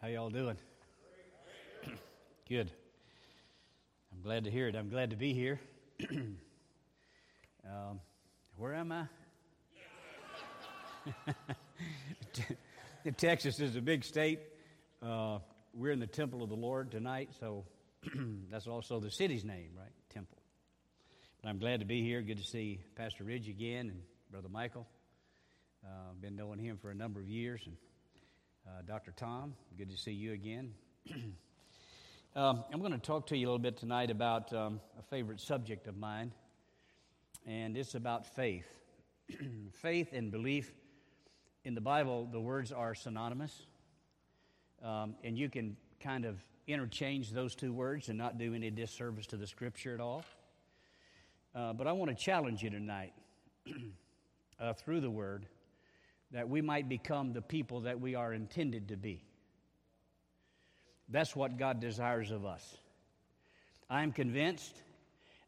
How y'all doing? Good. I'm glad to hear it. I'm glad to be here. um, where am I? Texas is a big state. Uh, we're in the temple of the Lord tonight, so that's also the city's name, right? Temple. But I'm glad to be here. Good to see Pastor Ridge again and Brother Michael. Uh, been knowing him for a number of years, and uh, Dr. Tom, good to see you again. um, I'm going to talk to you a little bit tonight about um, a favorite subject of mine, and it's about faith. faith and belief in the Bible, the words are synonymous, um, and you can kind of interchange those two words and not do any disservice to the Scripture at all. Uh, but I want to challenge you tonight uh, through the Word that we might become the people that we are intended to be. That's what God desires of us. I'm convinced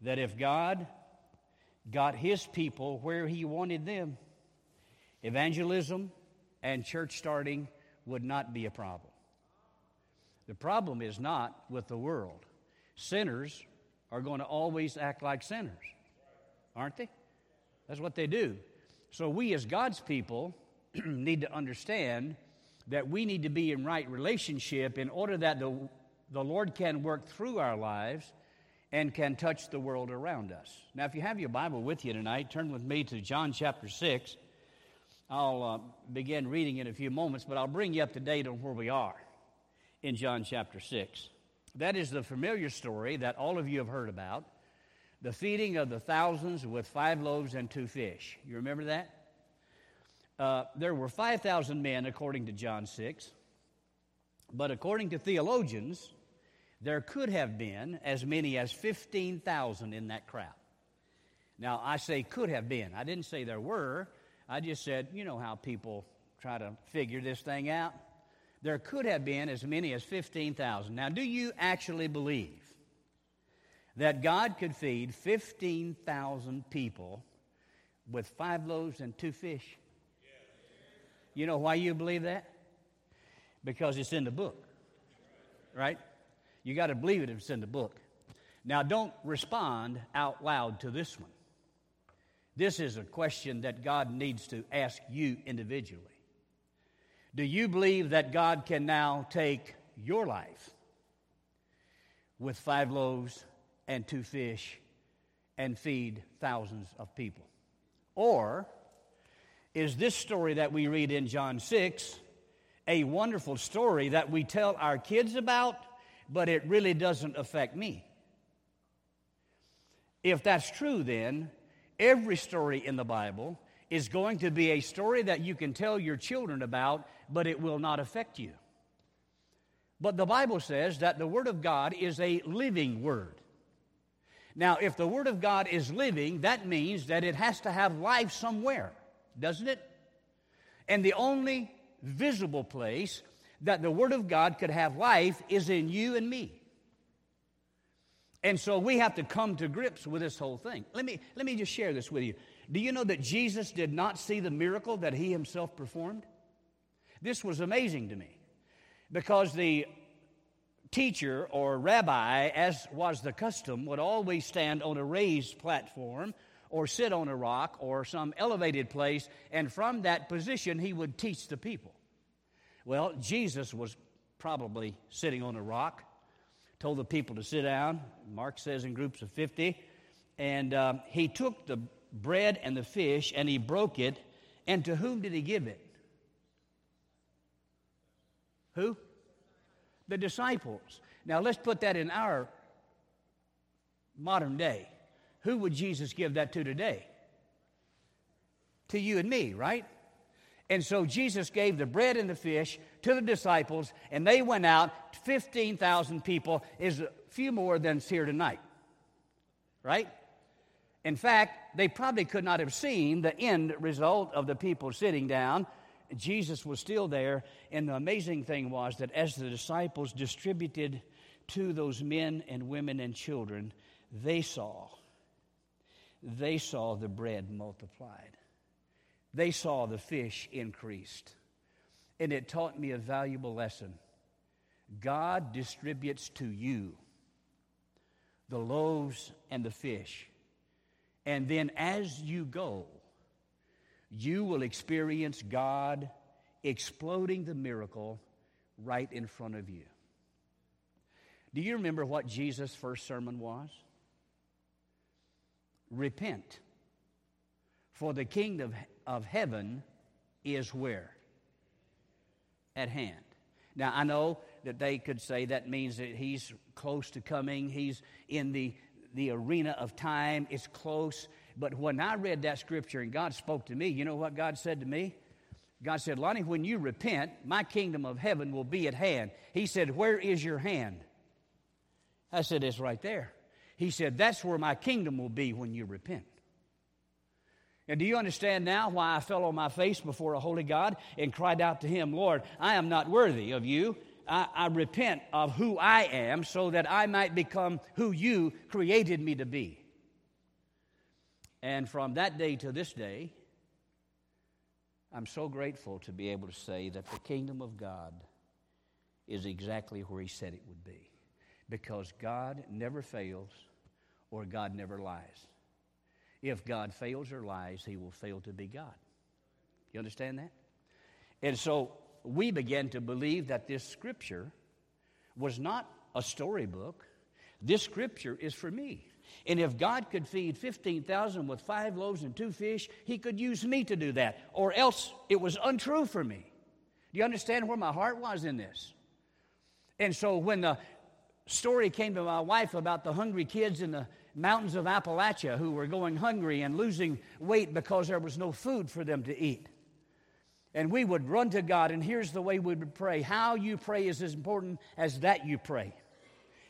that if God got His people where He wanted them, evangelism and church starting would not be a problem. The problem is not with the world. Sinners are going to always act like sinners, aren't they? That's what they do. So, we as God's people need to understand that we need to be in right relationship in order that the, the Lord can work through our lives and can touch the world around us. Now, if you have your Bible with you tonight, turn with me to John chapter 6. I'll uh, begin reading in a few moments, but I'll bring you up to date on where we are in John chapter 6. That is the familiar story that all of you have heard about the feeding of the thousands with five loaves and two fish. You remember that? Uh, there were 5,000 men, according to John 6. But according to theologians, there could have been as many as 15,000 in that crowd. Now, I say could have been. I didn't say there were. I just said, you know how people try to figure this thing out. There could have been as many as 15,000. Now, do you actually believe that God could feed 15,000 people with five loaves and two fish? You know why you believe that? Because it's in the book, right? You got to believe it if it's in the book. Now, don't respond out loud to this one. This is a question that God needs to ask you individually. Do you believe that God can now take your life with five loaves and two fish and feed thousands of people? Or is this story that we read in John 6 a wonderful story that we tell our kids about, but it really doesn't affect me. If that's true, then every story in the Bible is going to be a story that you can tell your children about, but it will not affect you. But the Bible says that the Word of God is a living Word. Now, if the Word of God is living, that means that it has to have life somewhere doesn't it? And the only visible place that the Word of God could have life is in you and me. And so we have to come to grips with this whole thing. Let me, let me just share this with you. Do you know that Jesus did not see the miracle that he himself performed? This was amazing to me because the teacher or rabbi, as was the custom, would always stand on a raised platform or sit on a rock or some elevated place, and from that position he would teach the people. Well, Jesus was probably sitting on a rock, told the people to sit down. Mark says in groups of 50. And um, he took the bread and the fish and he broke it. And to whom did he give it? Who? The disciples. Now let's put that in our modern day. Who would Jesus give that to today? To you and me, right? And so Jesus gave the bread and the fish to the disciples, and they went out. 15,000 people is a few more than's here tonight, right? In fact, they probably could not have seen the end result of the people sitting down. Jesus was still there, and the amazing thing was that as the disciples distributed to those men and women and children, they saw they saw the bread multiplied. They saw the fish increased. And it taught me a valuable lesson God distributes to you the loaves and the fish. And then as you go, you will experience God exploding the miracle right in front of you. Do you remember what Jesus' first sermon was? Repent, for the kingdom of heaven is where? At hand. Now, I know that they could say that means that he's close to coming, he's in the, the arena of time, it's close. But when I read that scripture and God spoke to me, you know what God said to me? God said, Lonnie, when you repent, my kingdom of heaven will be at hand. He said, Where is your hand? I said, It's right there. He said, That's where my kingdom will be when you repent. And do you understand now why I fell on my face before a holy God and cried out to Him, Lord, I am not worthy of you. I, I, repent of who I am so that I might become who you created me to be. And from that day to this day, I'm so grateful to be able to say that the kingdom of God is exactly where He said it would be. Because God never fails or God never lies. If God fails or lies, He will fail to be God. You understand that? And so we began to believe that this scripture was not a storybook. This scripture is for me. And if God could feed 15,000 with five loaves and two fish, He could use me to do that. Or else it was untrue for me. Do you understand where my heart was in this? And so when the story came to my wife about the hungry kids in the mountains of Appalachia who were going hungry and losing weight because there was no food for them to eat. And we would run to God, and here's the way we would pray. How you pray is as important as that you pray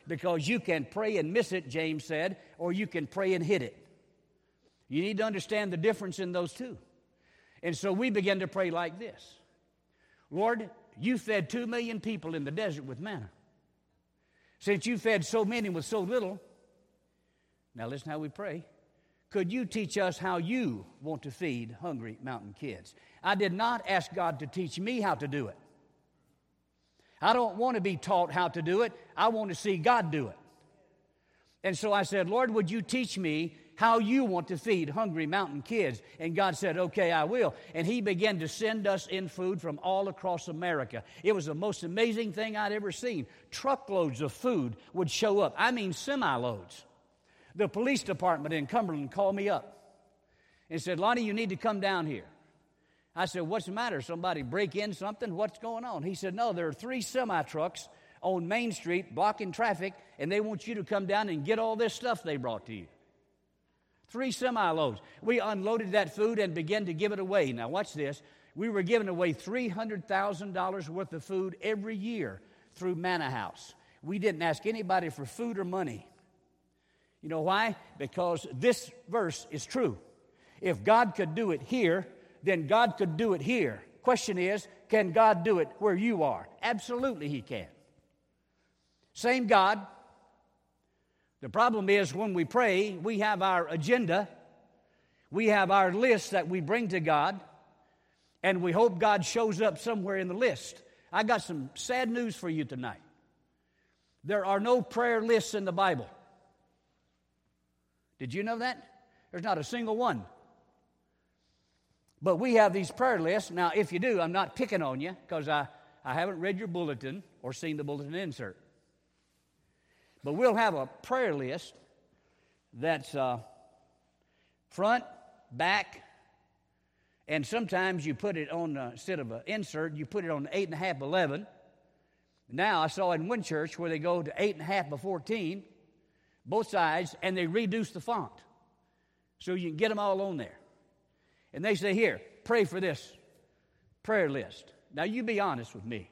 because you can pray and miss it, James said, or you can pray and hit it. You need to understand the difference in those two. And so we began to pray like this Lord, you fed two million people in the desert with manna. Since you fed so many with so little, now listen how we pray. Could you teach us how you want to feed hungry mountain kids? I did not ask God to teach me how to do it. I don't want to be taught how to do it. I want to see God do it. And so I said, Lord, would you teach me how you want to feed hungry mountain kids? And God said, Okay, I will. And He began to send us in food from all across America. It was the most amazing thing I'd ever seen. Truckloads of food would show up. I mean, semi loads. The police department in Cumberland called me up and said, Lonnie, you need to come down here. I said, What's the matter? Somebody break in something? What's going on? He said, No, there are three semi trucks on Main Street blocking traffic, and they want you to come down and get all this stuff they brought to you. Three semi loads. We unloaded that food and began to give it away. Now, watch this. We were giving away $300,000 worth of food every year through Manna House. We didn't ask anybody for food or money. You know why? Because this verse is true. If God could do it here, then God could do it here. Question is, can God do it where you are? Absolutely, He can. Same God. The problem is when we pray, we have our agenda, we have our list that we bring to God, and we hope God shows up somewhere in the list. I got some sad news for you tonight. There are no prayer lists in the Bible. Did you know that? There's not a single one. But we have these prayer lists. Now, if you do, I'm not picking on you because I, I haven't read your bulletin or seen the bulletin insert. But we'll have a prayer list that's uh, front, back, and sometimes you put it on, uh, instead of an insert, you put it on 8.5, 11. Now, I saw in one church where they go to 8.5 by 14, both sides, and they reduce the font. So you can get them all on there. And they say, Here, pray for this prayer list. Now, you be honest with me.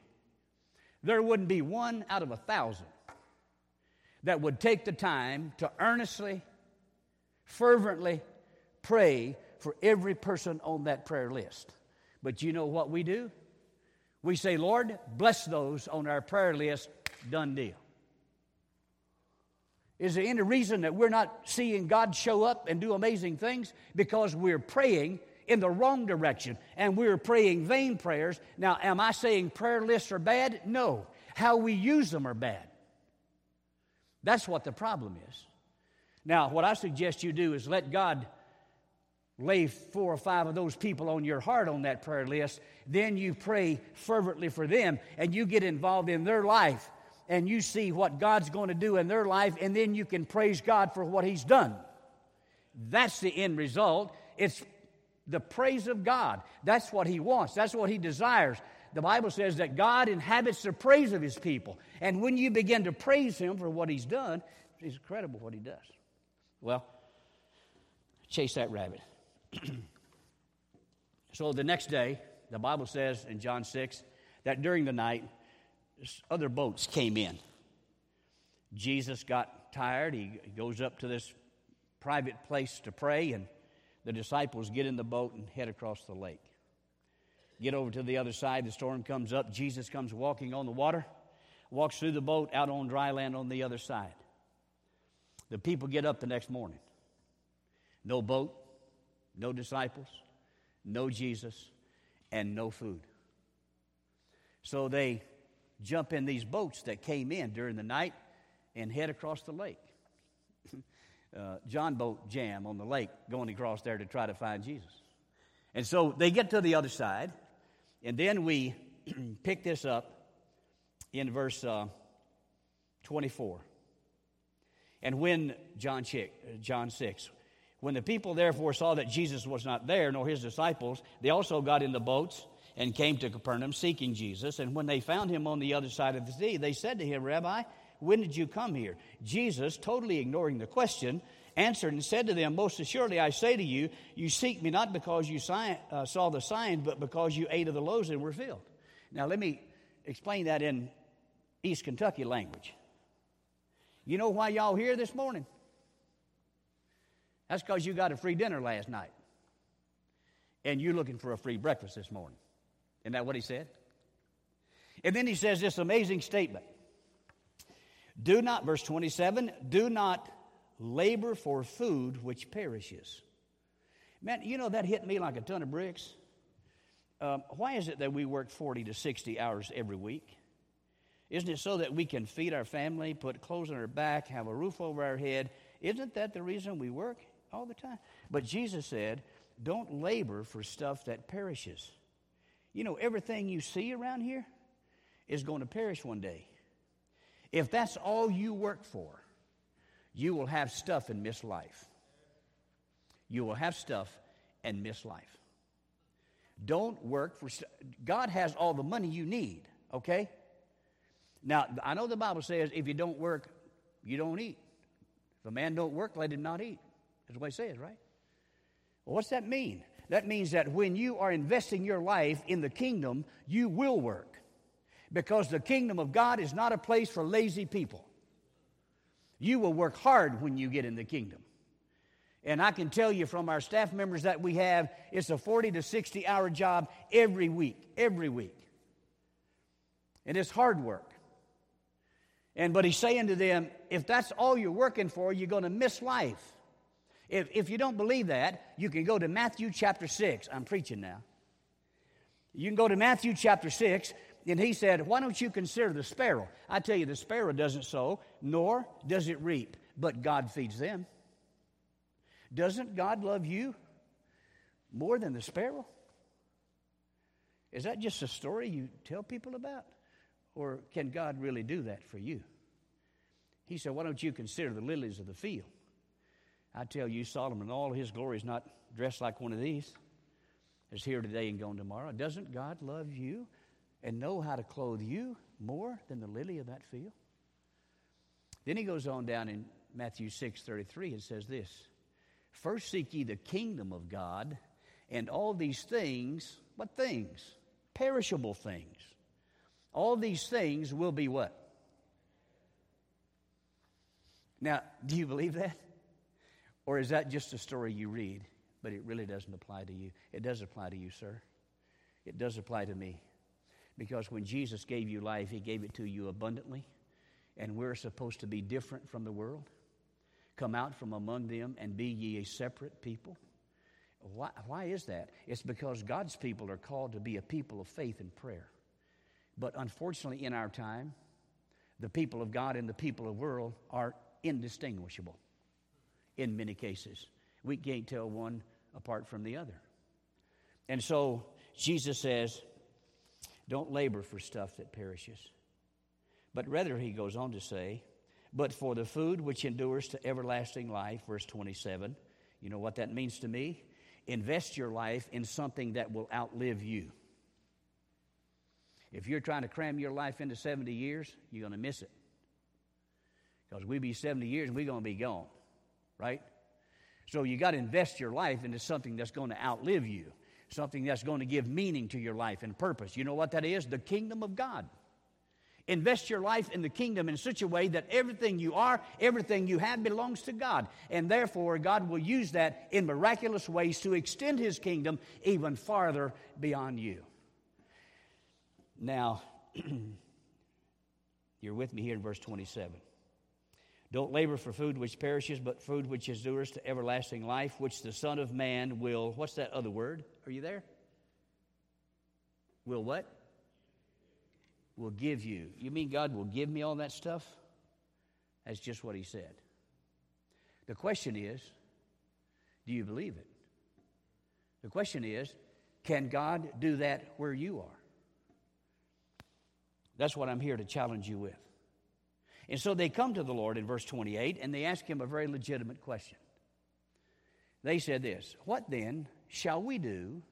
There wouldn't be one out of a thousand that would take the time to earnestly, fervently pray for every person on that prayer list. But you know what we do? We say, Lord, bless those on our prayer list, done deal. Is there any reason that we're not seeing God show up and do amazing things? Because we're praying in the wrong direction and we're praying vain prayers. Now, am I saying prayer lists are bad? No. How we use them are bad. That's what the problem is. Now, what I suggest you do is let God lay four or five of those people on your heart on that prayer list. Then you pray fervently for them and you get involved in their life and you see what God's going to do in their life, and then you can praise God for what He's done. That's the end result. It's the praise of God. That's what He wants, that's what He desires. The Bible says that God inhabits the praise of His people. And when you begin to praise Him for what He's done, it's incredible what He does. Well, chase that rabbit. so the next day, the Bible says in John 6 that during the night, other boats came in. Jesus got tired. He goes up to this private place to pray, and the disciples get in the boat and head across the lake. Get over to the other side, the storm comes up. Jesus comes walking on the water, walks through the boat out on dry land on the other side. The people get up the next morning. No boat, no disciples, no Jesus, and no food. So they jump in these boats that came in during the night and head across the lake. uh, John boat jam on the lake going across there to try to find Jesus. And so they get to the other side, and then we pick this up in verse uh, 24. And when, John, Chick, John 6, when the people therefore saw that Jesus was not there, nor his disciples, they also got in the boats and came to Capernaum seeking Jesus. And when they found him on the other side of the sea, they said to him, Rabbi, when did you come here? Jesus, totally ignoring the question, answered and said to them, Most assuredly, I say to you, you seek me not because you uh, saw the sign, but because you ate of the loaves and were filled. Now, let me explain that in East Kentucky language. You know why y'all here this morning? That's because you got a free dinner last night. And you're looking for a free breakfast this morning. Isn't that what he said? And then he says this amazing statement Do not, verse 27, do not labor for food which perishes. Man, you know, that hit me like a ton of bricks. Um, why is it that we work 40 to 60 hours every week? Isn't it so that we can feed our family, put clothes on our back, have a roof over our head? Isn't that the reason we work all the time? But Jesus said, don't labor for stuff that perishes. You know, everything you see around here is going to perish one day. If that's all you work for, you will have stuff and miss life. You will have stuff and miss life. Don't work for st- God has all the money you need, okay? Now, I know the Bible says if you don't work, you don't eat. If a man don't work, let him not eat. That's what it says, right? Well, what's that mean? That means that when you are investing your life in the kingdom, you will work. Because the kingdom of God is not a place for lazy people. You will work hard when you get in the kingdom. And I can tell you from our staff members that we have, it's a 40 to 60 hour job every week, every week. And it's hard work. And but he's saying to them, if that's all you're working for, you're going to miss life. If, if you don't believe that, you can go to Matthew chapter 6. I'm preaching now. You can go to Matthew chapter 6, and he said, Why don't you consider the sparrow? I tell you, the sparrow doesn't sow, nor does it reap, but God feeds them. Doesn't God love you more than the sparrow? Is that just a story you tell people about? Or can God really do that for you? He said, Why don't you consider the lilies of the field? I tell you, Solomon, all his glory is not dressed like one of these. Is here today and gone tomorrow. Doesn't God love you and know how to clothe you more than the lily of that field? Then he goes on down in Matthew 6 33 and says this First seek ye the kingdom of God, and all these things, what things? Perishable things. All these things will be what? Now, do you believe that? Or is that just a story you read, but it really doesn't apply to you? It does apply to you, sir. It does apply to me. Because when Jesus gave you life, He gave it to you abundantly, and we're supposed to be different from the world. Come out from among them and be ye a separate people. Why, why is that? It's because God's people are called to be a people of faith and prayer. But unfortunately, in our time, the people of God and the people of the world are indistinguishable in many cases. We can't tell one apart from the other. And so Jesus says, don't labor for stuff that perishes. But rather, he goes on to say, but for the food which endures to everlasting life, verse 27. You know what that means to me? Invest your life in something that will outlive you. If you're trying to cram your life into 70 years, you're going to miss it. Because we be 70 years and we're going to be gone, right? So you got to invest your life into something that's going to outlive you, something that's going to give meaning to your life and purpose. You know what that is? The kingdom of God. Invest your life in the kingdom in such a way that everything you are, everything you have belongs to God. And therefore, God will use that in miraculous ways to extend His kingdom even farther beyond you. Now, you're with me here in verse 27. Don't labor for food which perishes, but food which endures to everlasting life, which the Son of Man will, what's that other word? Are you there? Will what? Will give you. You mean God will give me all that stuff? That's just what He said. The question is, do you believe it? The question is, can God do that where you are? That's what I'm here to challenge you with. And so they come to the Lord in verse 28 and they ask him a very legitimate question. They said this What then shall we do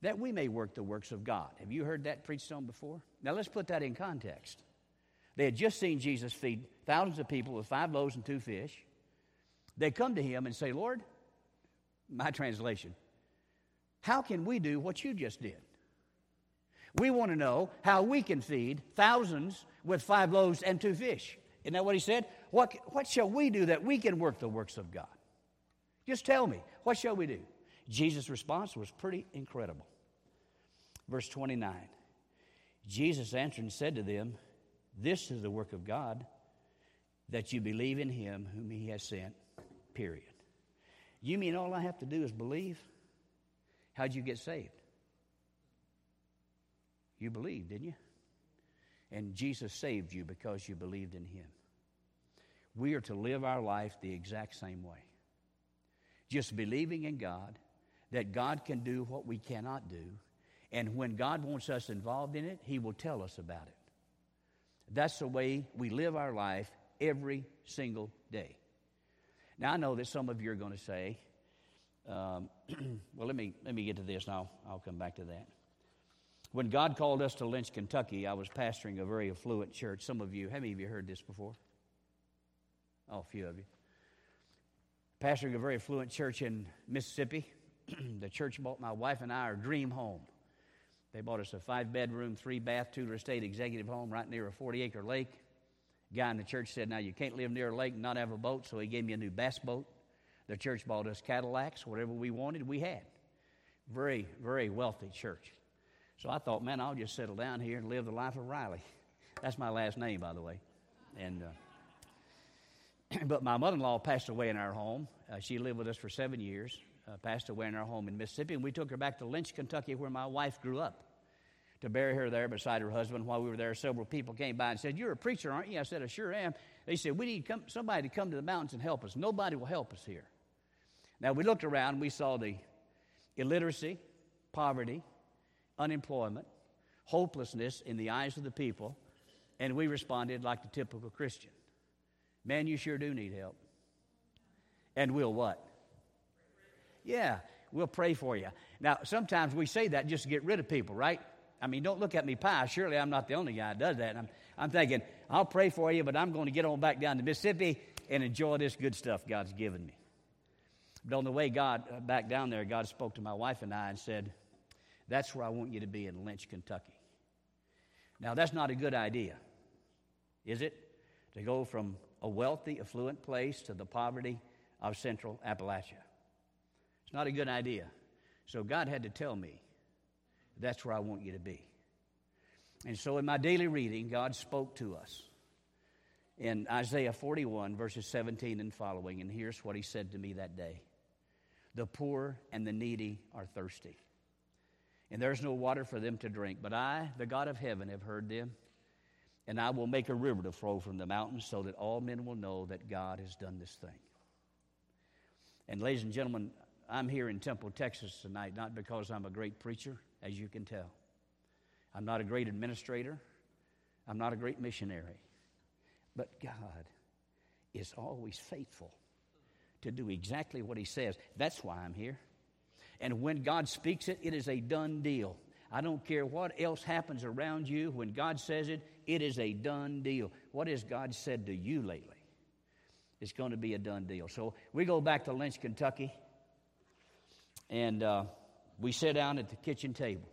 that we may work the works of God? Have you heard that preached on before? Now let's put that in context. They had just seen Jesus feed thousands of people with five loaves and two fish. They come to him and say, Lord, my translation, how can we do what you just did? We want to know how we can feed thousands with five loaves and two fish. Isn't that what he said? What, what shall we do that we can work the works of God? Just tell me, what shall we do? Jesus' response was pretty incredible. Verse 29 Jesus answered and said to them, This is the work of God, that you believe in him whom he has sent, period. You mean all I have to do is believe? How'd you get saved? You believed, didn't you? And Jesus saved you because you believed in Him. We are to live our life the exact same way. Just believing in God, that God can do what we cannot do, and when God wants us involved in it, He will tell us about it. That's the way we live our life every single day. Now, I know that some of you are going to say, um, well, let me, let me get to this and I'll, I'll come back to that. When God called us to Lynch, Kentucky, I was pastoring a very affluent church. Some of you, how many of you heard this before? Oh, a few of you. Pastoring a very affluent church in Mississippi. the church bought my wife and I our dream home. They bought us a five bedroom, three bath, Tudor estate executive home right near a 40 acre lake. guy in the church said, Now you can't live near a lake and not have a boat, so he gave me a new bass boat. The church bought us Cadillacs, whatever we wanted, we had. Very, very wealthy church. So I thought, man, I'll just settle down here and live the life of Riley. That's my last name, by the way. And uh, but my mother-in-law passed away in our home. Uh, she lived with us for seven years. Uh, passed away in our home in Mississippi, and we took her back to Lynch, Kentucky, where my wife grew up, to bury her there beside her husband. While we were there, several people came by and said, "You're a preacher, aren't you?" I said, "I sure am." They said, "We need come, somebody to come to the mountains and help us. Nobody will help us here." Now we looked around, we saw the illiteracy, poverty, unemployment, hopelessness in the eyes of the people, and we responded like the typical Christian Man, you sure do need help. And we'll what? Yeah, we'll pray for you. Now, sometimes we say that just to get rid of people, right? I mean, don't look at me pie. Surely I'm not the only guy that does that. I'm, I'm thinking, I'll pray for you, but I'm going to get on back down to Mississippi and enjoy this good stuff God's given me. But on the way God uh, back down there, God spoke to my wife and I and said, that's where I want you to be in Lynch, Kentucky. Now, that's not a good idea, is it? To go from a wealthy, affluent place to the poverty of central Appalachia. It's not a good idea. So, God had to tell me, that's where I want you to be. And so, in my daily reading, God spoke to us in Isaiah 41, verses 17 and following. And here's what He said to me that day The poor and the needy are thirsty and there's no water for them to drink. But I, the God of heaven, have heard them. and I will make a river to flow from the mountains so that all men will know that God has done this thing. And, ladies and gentlemen, I'm here in Temple, Texas tonight, not because I'm a great preacher, as you can tell. I'm not a great administrator. I'm not a great missionary. But God is always faithful to do exactly what He says. That's why I'm here. And when God speaks it, it is a done deal. I don't care what else happens around you. When God says it, it is a done deal. What has God said to you lately? It's going to be a done deal. So we go back to Lynch, Kentucky, and uh, we sit down at the kitchen table.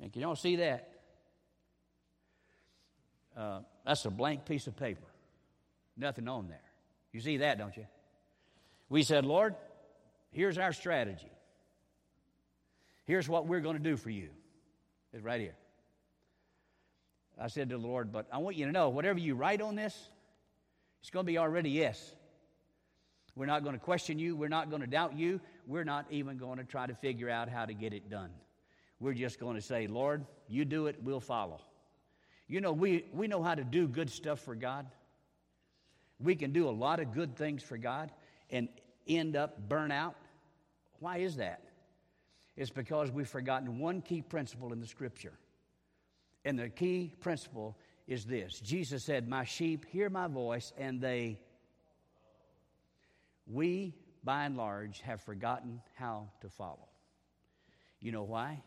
And can y'all see that? Uh, that's a blank piece of paper. Nothing on there. You see that, don't you? We said, Lord, here's our strategy. Here's what we're going to do for you. It's right here. I said to the Lord, but I want you to know whatever you write on this, it's going to be already yes. We're not going to question you. We're not going to doubt you. We're not even going to try to figure out how to get it done. We're just going to say, Lord, you do it, we'll follow. You know, we, we know how to do good stuff for God. We can do a lot of good things for God and end up burn out. Why is that? It's because we've forgotten one key principle in the scripture. And the key principle is this Jesus said, My sheep hear my voice, and they. We, by and large, have forgotten how to follow. You know why?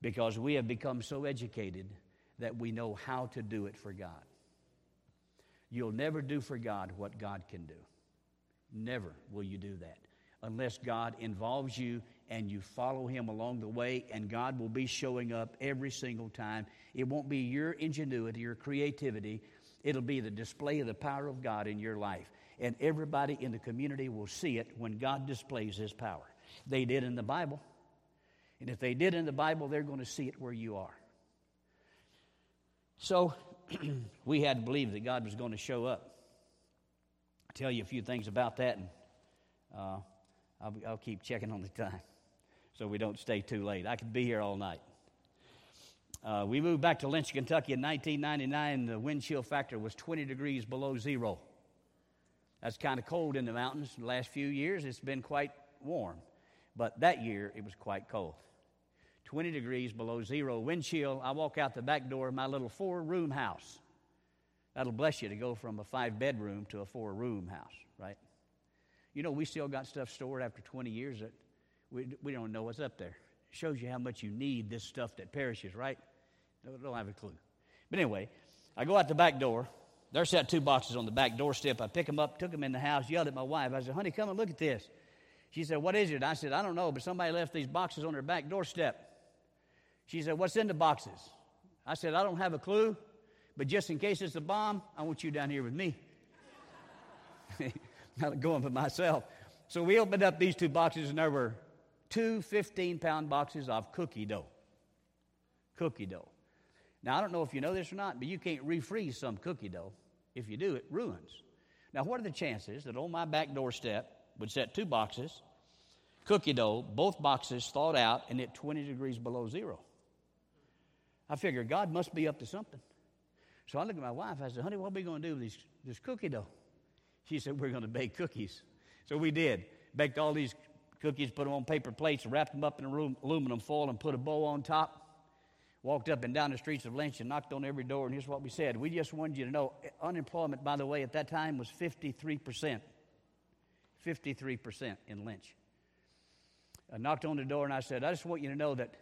Because we have become so educated that we know how to do it for God. You'll never do for God what God can do. Never will you do that unless God involves you and you follow Him along the way, and God will be showing up every single time. It won't be your ingenuity or creativity, it'll be the display of the power of God in your life. And everybody in the community will see it when God displays His power. They did in the Bible. And if they did in the Bible, they're going to see it where you are. So we had to believe that God was going to show up. I'll tell you a few things about that, and uh, I'll, I'll keep checking on the time so we don't stay too late. I could be here all night. Uh, we moved back to Lynch, Kentucky in 1999. The wind chill factor was 20 degrees below zero. That's kind of cold in the mountains. The last few years, it's been quite warm. But that year, it was quite cold. 20 degrees below zero, wind chill. I walk out the back door of my little four room house. That'll bless you to go from a five bedroom to a four room house, right? You know, we still got stuff stored after 20 years that we, we don't know what's up there. It Shows you how much you need this stuff that perishes, right? Don't, don't have a clue. But anyway, I go out the back door. There's that two boxes on the back doorstep. I pick them up, took them in the house, yelled at my wife. I said, honey, come and look at this. She said, what is it? I said, I don't know, but somebody left these boxes on their back doorstep. She said, what's in the boxes? I said, I don't have a clue, but just in case it's a bomb, I want you down here with me. Not going for myself. So we opened up these two boxes, and there were two 15 pound boxes of cookie dough. Cookie dough. Now, I don't know if you know this or not, but you can't refreeze some cookie dough. If you do, it ruins. Now, what are the chances that on my back doorstep would set two boxes, cookie dough, both boxes thawed out, and at 20 degrees below zero? I figured God must be up to something. So I look at my wife. I said, honey, what are we going to do with these, this cookie dough? She said, we're going to bake cookies. So we did. Baked all these cookies, put them on paper plates, wrapped them up in aluminum foil, and put a bow on top. Walked up and down the streets of Lynch and knocked on every door, and here's what we said. We just wanted you to know uh, unemployment, by the way, at that time was 53%. 53% in Lynch. I knocked on the door and I said, I just want you to know that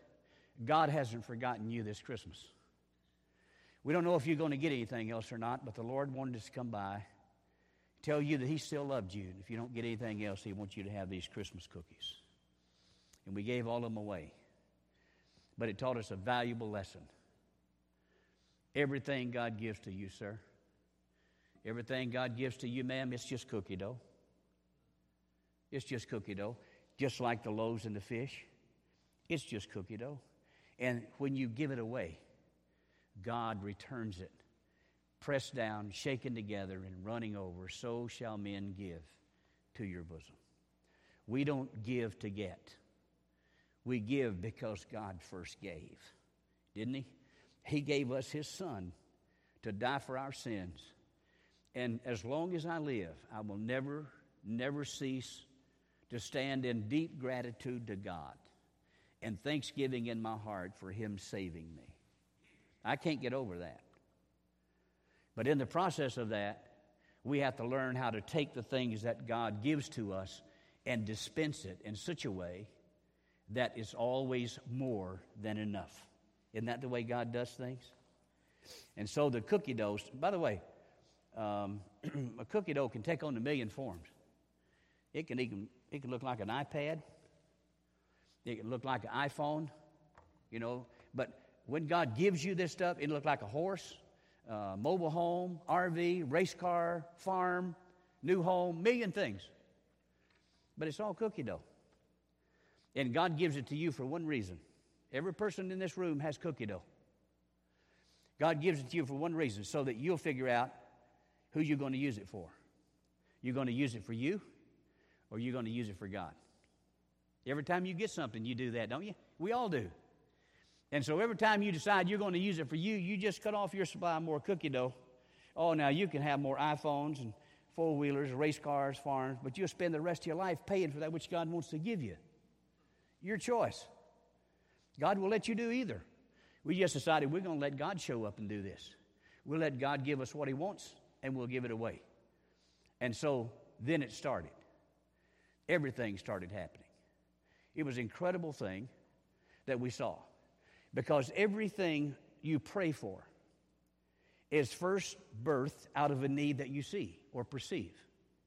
God hasn't forgotten you this Christmas. We don't know if you're going to get anything else or not, but the Lord wanted us to come by tell you that he still loved you. And if you don't get anything else, he wants you to have these Christmas cookies. And we gave all of them away. But it taught us a valuable lesson. Everything God gives to you, sir, everything God gives to you, ma'am, it's just cookie dough. It's just cookie dough. Just like the loaves and the fish, it's just cookie dough. And when you give it away, God returns it pressed down, shaken together, and running over, so shall men give to your bosom. We don't give to get. We give because God first gave. Didn't He? He gave us His Son to die for our sins. And as long as I live, I will never, never cease to stand in deep gratitude to God and thanksgiving in my heart for Him saving me. I can't get over that. But in the process of that, we have to learn how to take the things that God gives to us and dispense it in such a way that is always more than enough. Isn't that the way God does things? And so the cookie dough, by the way, um, a cookie dough can take on a million forms. It can, even, it can look like an iPad, it can look like an iPhone, you know. But when God gives you this stuff, it look like a horse, uh, mobile home, RV, race car, farm, new home, million things. But it's all cookie dough. And God gives it to you for one reason. Every person in this room has cookie dough. God gives it to you for one reason so that you'll figure out who you're going to use it for. You're going to use it for you or you're going to use it for God. Every time you get something, you do that, don't you? We all do. And so every time you decide you're going to use it for you, you just cut off your supply of more cookie dough. Oh, now you can have more iPhones and four wheelers, race cars, farms, but you'll spend the rest of your life paying for that which God wants to give you. Your choice. God will let you do either. We just decided we're going to let God show up and do this. We'll let God give us what He wants and we'll give it away. And so then it started. Everything started happening. It was an incredible thing that we saw because everything you pray for is first birthed out of a need that you see or perceive.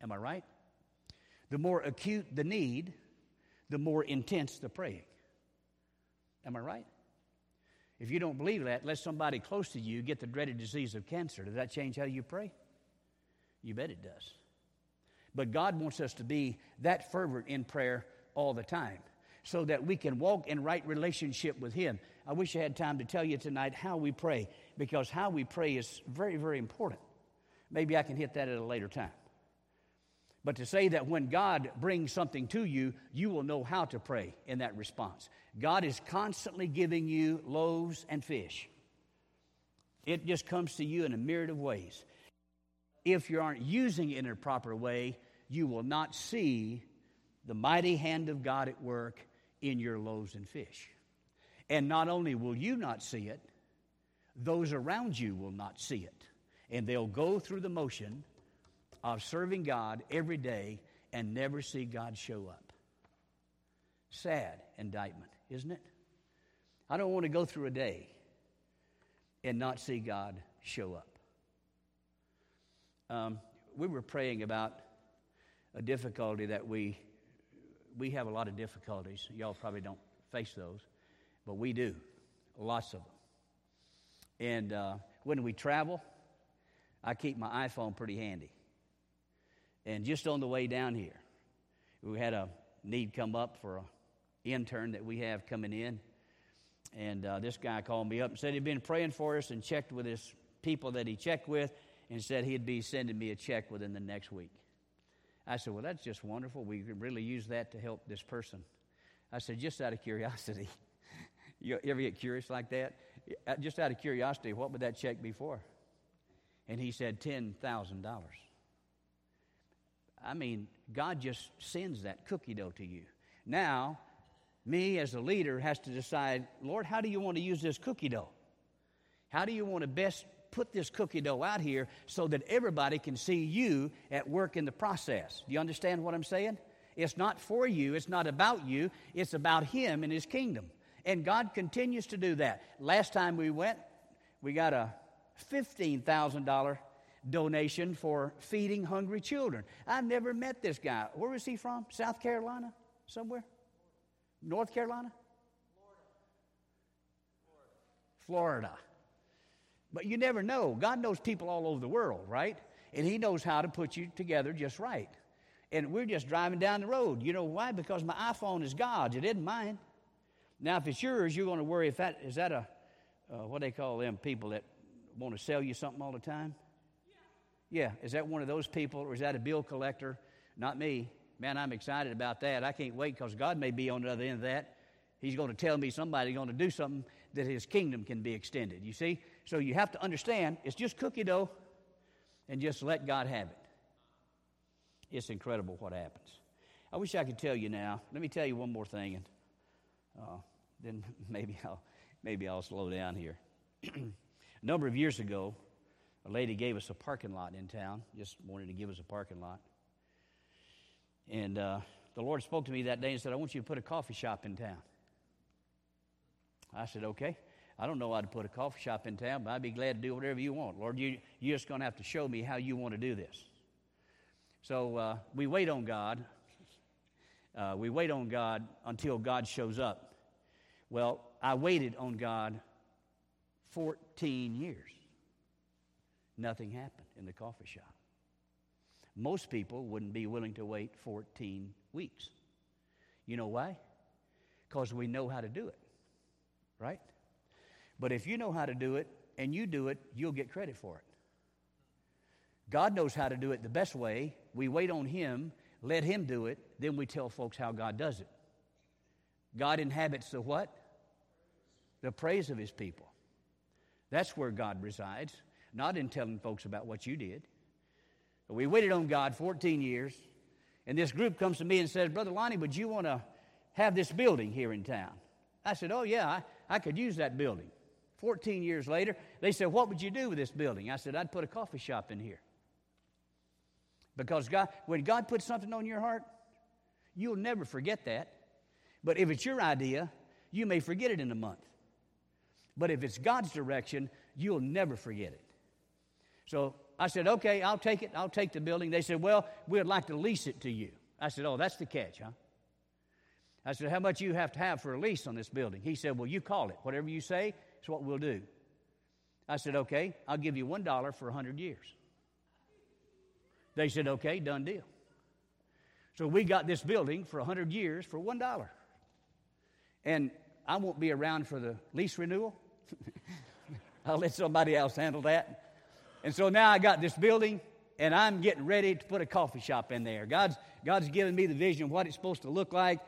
Am I right? The more acute the need, the more intense the praying. Am I right? If you don't believe that, let somebody close to you get the dreaded disease of cancer. Does that change how you pray? You bet it does. But God wants us to be that fervent in prayer all the time so that we can walk in right relationship with Him. I wish I had time to tell you tonight how we pray because how we pray is very, very important. Maybe I can hit that at a later time. But to say that when God brings something to you, you will know how to pray in that response. God is constantly giving you loaves and fish. It just comes to you in a myriad of ways. If you aren't using it in a proper way, you will not see the mighty hand of God at work in your loaves and fish. And not only will you not see it, those around you will not see it. And they'll go through the motion of serving God every day and never see God show up. Sad indictment, isn't it? I don't want to go through a day and not see God show up. Um, we were praying about a difficulty that we we have a lot of difficulties. Y'all probably don't face those, but we do, lots of them. And uh, when we travel, I keep my iPhone pretty handy. And just on the way down here, we had a need come up for an intern that we have coming in. And uh, this guy called me up and said he'd been praying for us and checked with his people that he checked with and said he'd be sending me a check within the next week. I said, Well, that's just wonderful. We could really use that to help this person. I said, Just out of curiosity. you ever get curious like that? Uh, just out of curiosity, what would that check be for? And he said, $10,000. I mean, God just sends that cookie dough to you. Now, me as a leader has to decide, Lord, how do you want to use this cookie dough? How do you want to best put this cookie dough out here so that everybody can see you at work in the process? Do you understand what I'm saying? It's not for you, it's not about you, it's about Him and His kingdom. And God continues to do that. Last time we went, we got a $15,000 donation for feeding hungry children. I never met this guy. Where was he from? South Carolina? Somewhere? North Carolina? Florida. Florida. But you never know. God knows people all over the world, right? And He knows how to put you together just right. And we're just driving down the road. You know why? Because my iPhone is God's, it isn't mine. Now, if it's yours, you're going to worry if that is that a uh, what they call them people that want to sell you something all the time. Yeah, is that one of those people or is that a bill collector? Not me. Man, I'm excited about that. I can't wait because God may be on the other end of that. He's going to tell me somebody's going to do something that his kingdom can be extended. You see? So you have to understand it's just cookie dough and just let God have it. It's incredible what happens. I wish I could tell you now. Let me tell you one more thing, and uh, then maybe I'll, maybe I'll slow down here. a number of years ago, a lady gave us a parking lot in town, just wanted to give us a parking lot. And uh, the Lord spoke to me that day and said, I want you to put a coffee shop in town. I said, okay. I don't know how to put a coffee shop in town, but I'd be glad to do whatever you want. Lord, you, you're just going to have to show me how you want to do this. So uh, we wait on God. Uh, we wait on God until God shows up. Well, I waited on God 14 years. Nothing happened in the coffee shop. Most people wouldn't be willing to wait 14 weeks. You know why? Because we know how to do it, right? But if you know how to do it and you do it, you'll get credit for it. God knows how to do it the best way. We wait on Him, let Him do it, then we tell folks how God does it. God inhabits the what? The praise of His people. That's where God resides, not in telling folks about what you did. We waited on God 14 years, and this group comes to me and says, Brother Lonnie, would you want to have this building here in town? I said, Oh, yeah, I, I could use that building. 14 years later, they said, What would you do with this building? I said, I'd put a coffee shop in here. Because God, when God puts something on your heart, you'll never forget that. But if it's your idea, you may forget it in a month. But if it's God's direction, you'll never forget it. So I said, okay, I'll take it. I'll take the building. They said, well, we'd like to lease it to you. I said, oh, that's the catch, huh? I said, how much you have to have for a lease on this building? He said, well, you call it. Whatever you say is what we'll do. I said, okay, I'll give you $1 for 100 years. They said, okay, done deal. So we got this building for 100 years for $1. And I won't be around for the lease renewal. I'll let somebody else handle that. And so now I got this building and I'm getting ready to put a coffee shop in there. God's, God's given me the vision of what it's supposed to look like.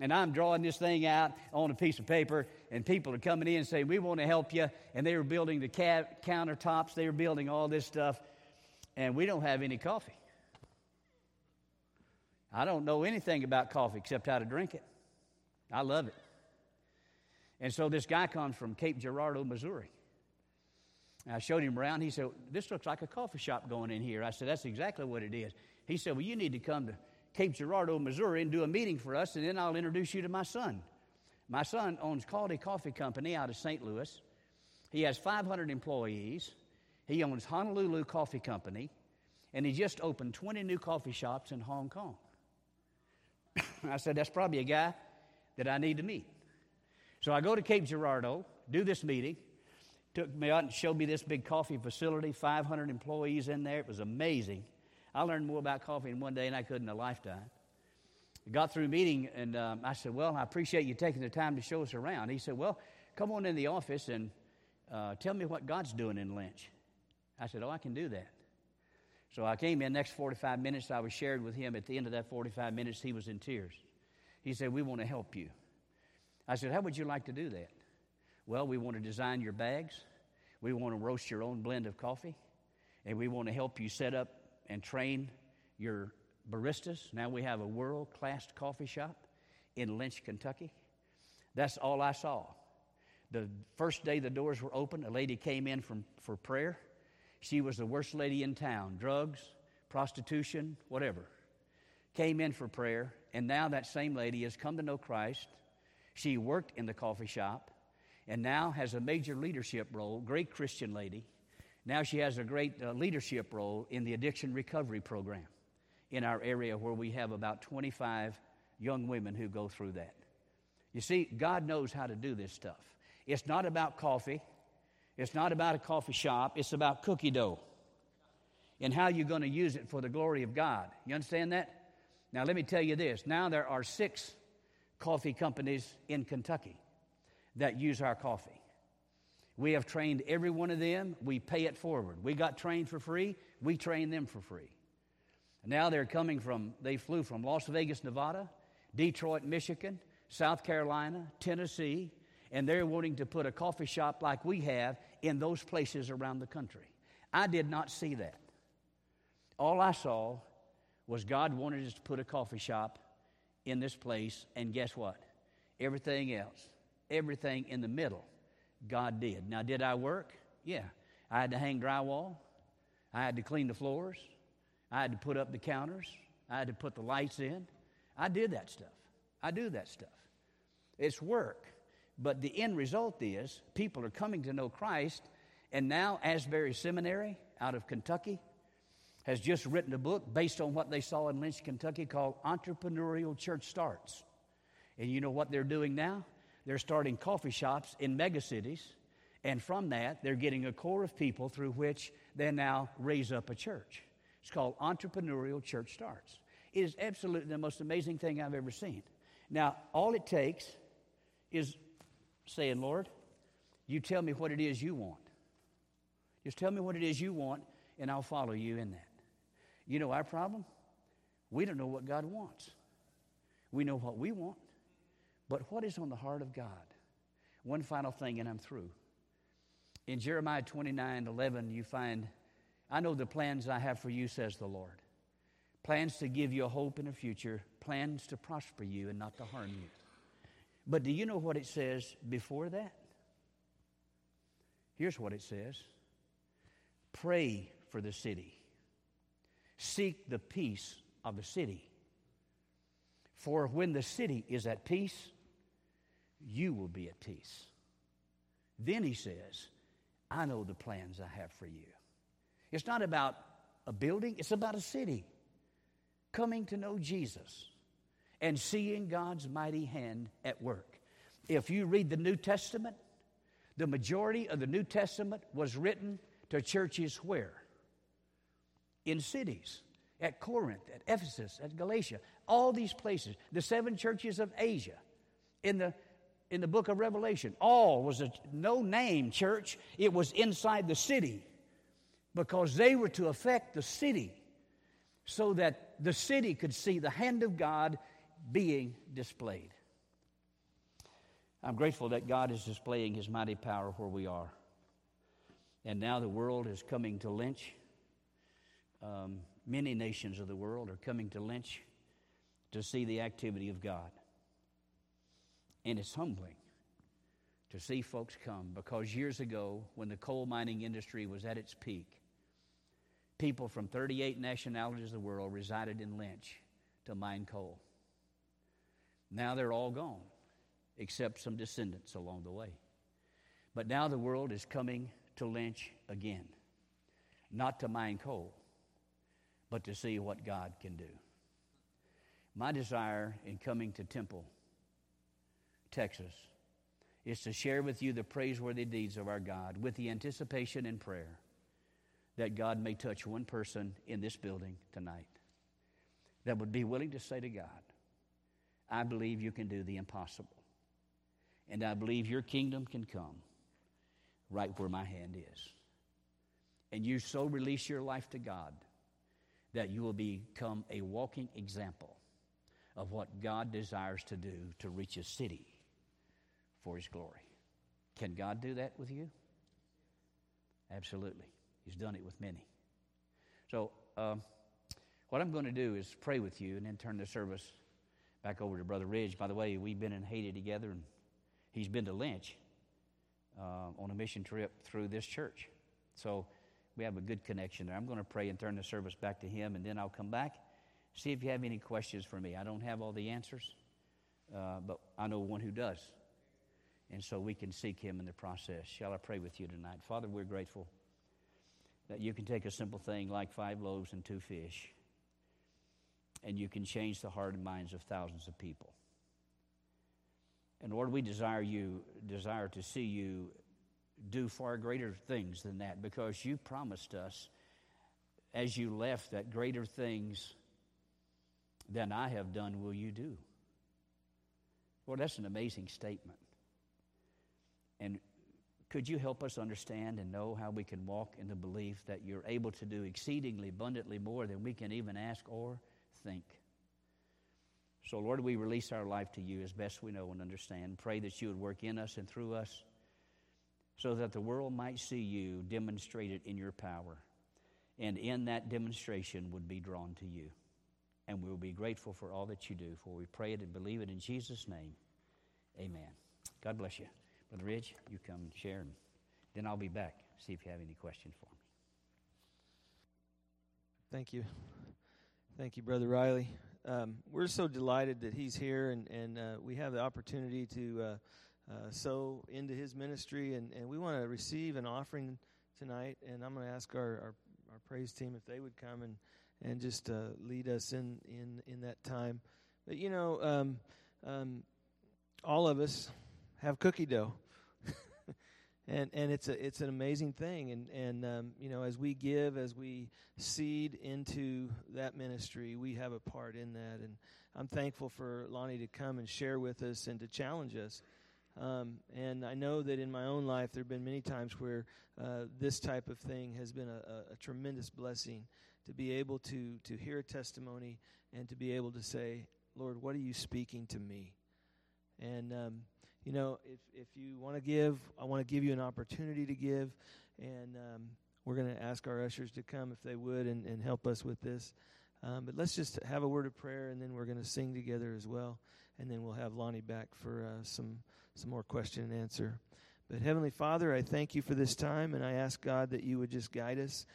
And I'm drawing this thing out on a piece of paper, and people are coming in and saying, We want to help you. And they were building the ca- countertops, they were building all this stuff, and we don't have any coffee. I don't know anything about coffee except how to drink it. I love it. And so this guy comes from Cape Girardeau, Missouri. I showed him around. He said, This looks like a coffee shop going in here. I said, That's exactly what it is. He said, Well, you need to come to Cape Girardeau, Missouri, and do a meeting for us, and then I'll introduce you to my son. My son owns Quality Coffee Company out of St. Louis. He has 500 employees. He owns Honolulu Coffee Company, and he just opened 20 new coffee shops in Hong Kong. I said, That's probably a guy that I need to meet. So I go to Cape Girardeau, do this meeting took me out and showed me this big coffee facility, 500 employees in there. It was amazing. I learned more about coffee in one day than I could in a lifetime. Got through meeting, and um, I said, Well, I appreciate you taking the time to show us around. He said, Well, come on in the office and uh, tell me what God's doing in Lynch. I said, Oh, I can do that. So I came in, next 45 minutes, I was shared with him. At the end of that 45 minutes, he was in tears. He said, We want to help you. I said, How would you like to do that? Well, we want to design your bags. We want to roast your own blend of coffee. And we want to help you set up and train your baristas. Now we have a world class coffee shop in Lynch, Kentucky. That's all I saw. The first day the doors were open, a lady came in from, for prayer. She was the worst lady in town drugs, prostitution, whatever. Came in for prayer, and now that same lady has come to know Christ. She worked in the coffee shop and now has a major leadership role, great Christian lady. Now she has a great uh, leadership role in the addiction recovery program in our area where we have about 25 young women who go through that. You see, God knows how to do this stuff. It's not about coffee, it's not about a coffee shop, it's about cookie dough and how you're going to use it for the glory of God. You understand that? Now, let me tell you this. Now there are six coffee companies in Kentucky that use our coffee. We have trained every one of them. We pay it forward. We got trained for free. We train them for free. Now they're coming from, they flew from Las Vegas, Nevada, Detroit, Michigan, South Carolina, Tennessee, And they're wanting to put a coffee shop like we have in those places around the country. I did not see that. All I saw was God wanted us to put a coffee shop in this place, and guess what? Everything else, everything in the middle, God did. Now, did I work? Yeah. I had to hang drywall, I had to clean the floors, I had to put up the counters, I had to put the lights in. I did that stuff. I do that stuff. It's work. But the end result is people are coming to know Christ, and now Asbury Seminary out of Kentucky has just written a book based on what they saw in Lynch, Kentucky called Entrepreneurial Church Starts. And you know what they're doing now? They're starting coffee shops in megacities, and from that, they're getting a core of people through which they now raise up a church. It's called Entrepreneurial Church Starts. It is absolutely the most amazing thing I've ever seen. Now, all it takes is saying, Lord, you tell me what it is you want. Just tell me what it is you want, and I'll follow you in that. You know our problem? We don't know what God wants. We know what we want, but what is on the heart of God? One final thing, and I'm through. In Jeremiah 29 11, you find, I know the plans I have for you, says the Lord. Plans to give you a hope in a future, plans to prosper you and not to harm you. But do you know what it says before that? Here's what it says Pray for the city, seek the peace of the city. For when the city is at peace, you will be at peace. Then he says, I know the plans I have for you. It's not about a building, it's about a city. Coming to know Jesus and seeing God's mighty hand at work. If you read the New Testament, the majority of the New Testament was written to churches where? In cities, at Corinth, at Ephesus, at Galatia, all these places, the seven churches of Asia, in the in the book of Revelation, all was a no name church. It was inside the city because they were to affect the city so that the city could see the hand of God being displayed. I'm grateful that God is displaying his mighty power where we are. And now the world is coming to Lynch. Um, many nations of the world are coming to Lynch to see the activity of God. And it's humbling to see folks come because years ago, when the coal mining industry was at its peak, people from 38 nationalities of the world resided in Lynch to mine coal. Now they're all gone, except some descendants along the way. But now the world is coming to Lynch again, not to mine coal, but to see what God can do. My desire in coming to Temple, Texas, is to share with you the praiseworthy deeds of our God with the anticipation and prayer that God may touch one person in this building tonight that would be willing to say to God, I believe you can do the impossible. And I believe your kingdom can come right where my hand is. And you so release your life to God that you will become a walking example of what God desires to do to reach a city for His glory. Can God do that with you? Absolutely. He's done it with many. So, um, what I'm going to do is pray with you and then turn the service back over to Brother Ridge. By the way, we've been in Haiti together, and he's been to Lynch uh, on a mission trip through this church. So we have a good connection there. I'm going to pray and turn the service back to him, and then I'll come back. See if you have any questions for me. I don't have all the answers, uh, but I know one who does. And so we can seek him in the process. Shall I pray with you tonight? Father, we're grateful that you can take a simple thing like five loaves and two fish and you can change the heart and minds of thousands of people. And Lord, we desire you, desire to see you do far greater things than that because you promised us as you left that greater things than I have done will you do. Lord, that's an amazing statement. And could you help us understand and know how we can walk in the belief that you're able to do exceedingly abundantly more than we can even ask or think. So, Lord, we release our life to you as best we know and understand. Pray that you would work in us and through us so that the world might see you demonstrated in your power. And in that demonstration would be drawn to you. And we will be grateful for all that you do, for we pray it and believe it in Jesus' name. Amen. God bless you. Brother Ridge, you come and share, and then I'll be back. See if you have any questions for me. Thank you. Thank you, Brother Riley. Um, we're so delighted that he's here, and, and uh, we have the opportunity to uh, uh, sow into his ministry, and, and we want to receive an offering tonight. And I'm going to ask our, our, our, praise team if they would come and, and just uh, lead us in, in, in that time. But you know, um, um, all of us have cookie dough. and and it's a it's an amazing thing. And and um, you know as we give as we seed into that ministry we have a part in that. And I'm thankful for Lonnie to come and share with us and to challenge us. Um, and I know that in my own life there have been many times where uh, this type of thing has been a, a, tremendous blessing to be able to to hear a testimony and to be able to say Lord what are you speaking to me? And um, you know, if, if you want to give, I want to give you an opportunity to give. And um, we're going to ask our ushers to come if they would and, and help us with this. Um, but let's just have a word of prayer, and then we're going to sing together as well. And then we'll have Lonnie back for uh, some, some more question and answer. But Heavenly Father, I thank you for this time, and I ask God that you would just guide us.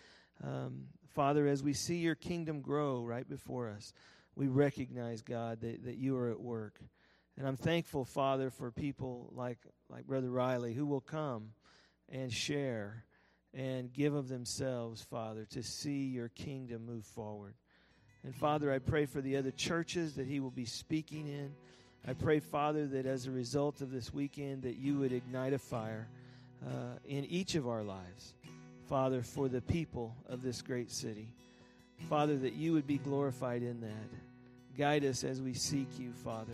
Um, Father, as we see your kingdom grow right before us, we recognize, God, that, that you are at work. And I'm thankful, Father, for people like, like Brother Riley who will come and share and give of themselves, Father, to see your kingdom move forward. And Father, I pray for the other churches that he will be speaking in. I pray, Father, that as a result of this weekend, that you would ignite a fire uh, in each of our lives, Father, for the people of this great city. Father, that you would be glorified in that. Guide us as we seek you, Father.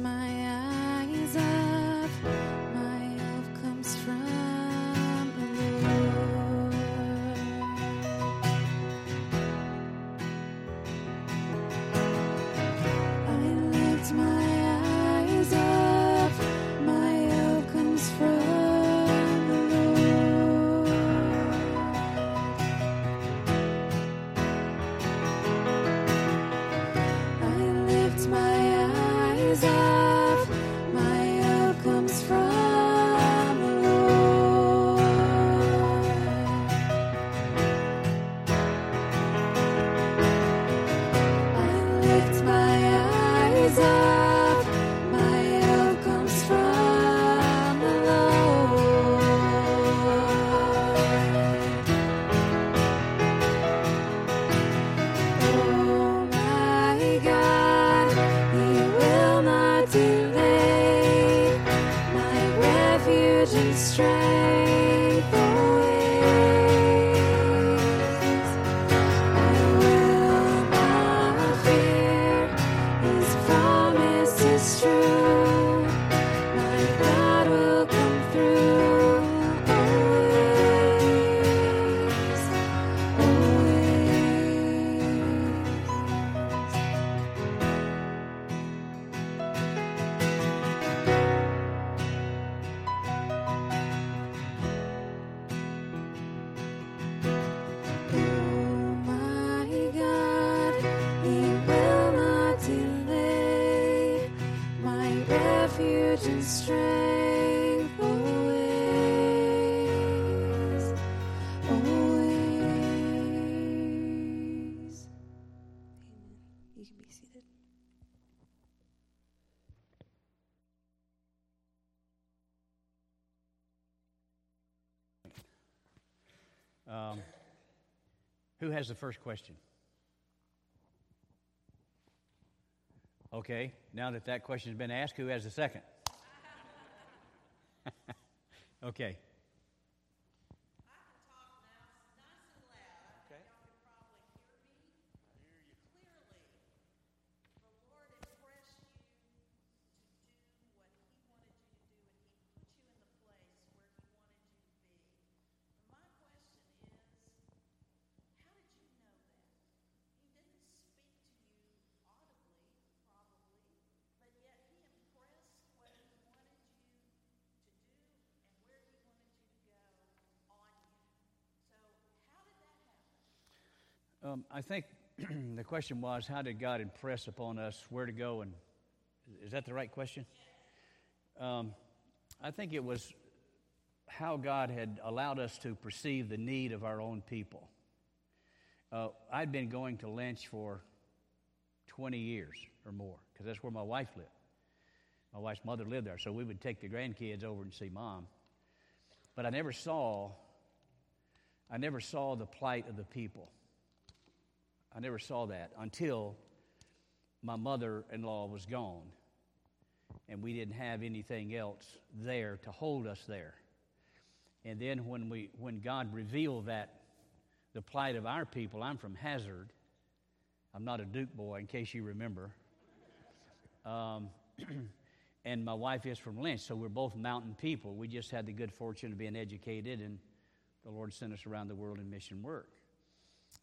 my Um, who has the first question? Okay, now that that question's been asked, who has the second? okay. Um, I think the question was, how did God impress upon us where to go? And is that the right question? Um, I think it was how God had allowed us to perceive the need of our own people. Uh, I'd been going to Lynch for 20 years or more because that's where my wife lived. My wife's mother lived there, so we would take the grandkids over and see mom. But I never saw, I never saw the plight of the people. I never saw that until my mother in law was gone and we didn't have anything else there to hold us there. And then when, we, when God revealed that, the plight of our people, I'm from Hazard. I'm not a Duke boy, in case you remember. Um, and my wife is from Lynch, so we're both mountain people. We just had the good fortune of being educated, and the Lord sent us around the world in mission work.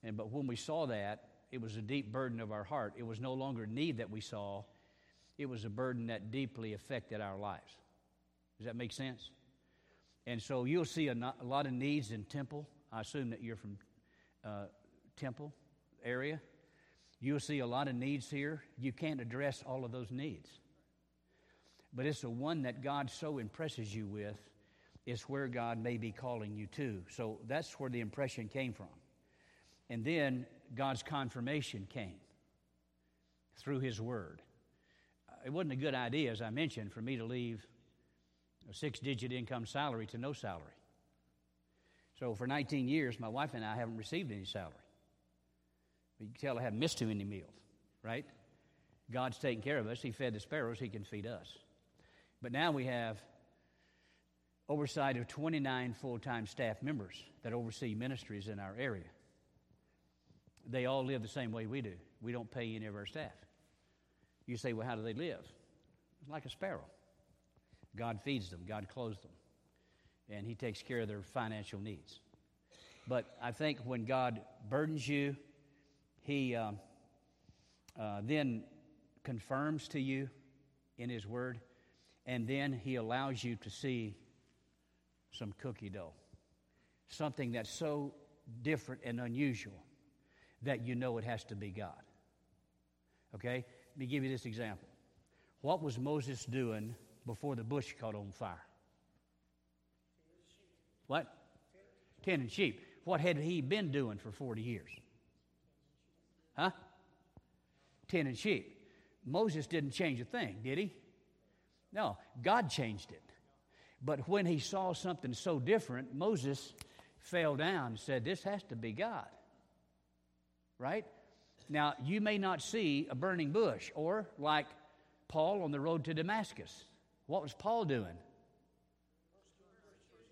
And but when we saw that, it was a deep burden of our heart. It was no longer need that we saw, it was a burden that deeply affected our lives. Does that make sense? And so you'll see a, not, a lot of needs in Temple. I assume that you're from uh, Temple area. You'll see a lot of needs here. You can't address all of those needs. But it's the one that God so impresses you with, it's where God may be calling you to. So that's where the impression came from. And then God's confirmation came through His Word. Uh, it wasn't a good idea, as I mentioned, for me to leave a six digit income salary to no salary. So for 19 years, my wife and I haven't received any salary. But you can tell I haven't missed too many meals, right? God's taking care of us. He fed the sparrows, He can feed us. But now we have oversight of 29 full time staff members that oversee ministries in our area they all live the same way we do. We don't pay any of our staff. You say, well, how do they live? Like a sparrow. God feeds them, God clothes them, and He takes care of their financial needs. But I think when God burdens you, He um, uh, then confirms to you in His Word, and then He allows you to see some cookie dough. Something that's so different and unusual that you know it has to be God. Okay? Let me give you this example. What was Moses doing before the bush caught on fire? What? Tending sheep. What had he been doing for 40 years? Huh? Tending sheep. Moses didn't change a thing, did he? No, God changed it. But when he saw something so different, Moses fell down and said, This has to be God right? Now, you may not see a burning bush, or like Paul on the road to Damascus. What was Paul doing?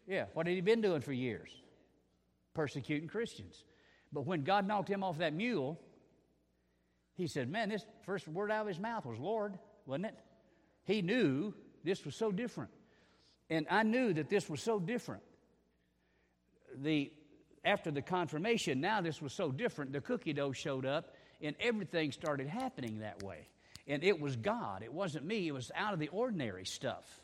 Yeah, what had he been doing for years? Persecuting Christians. But when God knocked him off that mule, he said, Man, this first word out of his mouth was Lord, wasn't it? He knew this was so different. And I knew that this was so different. The after the confirmation, now this was so different. The cookie dough showed up, and everything started happening that way. And it was God, it wasn't me, it was out of the ordinary stuff.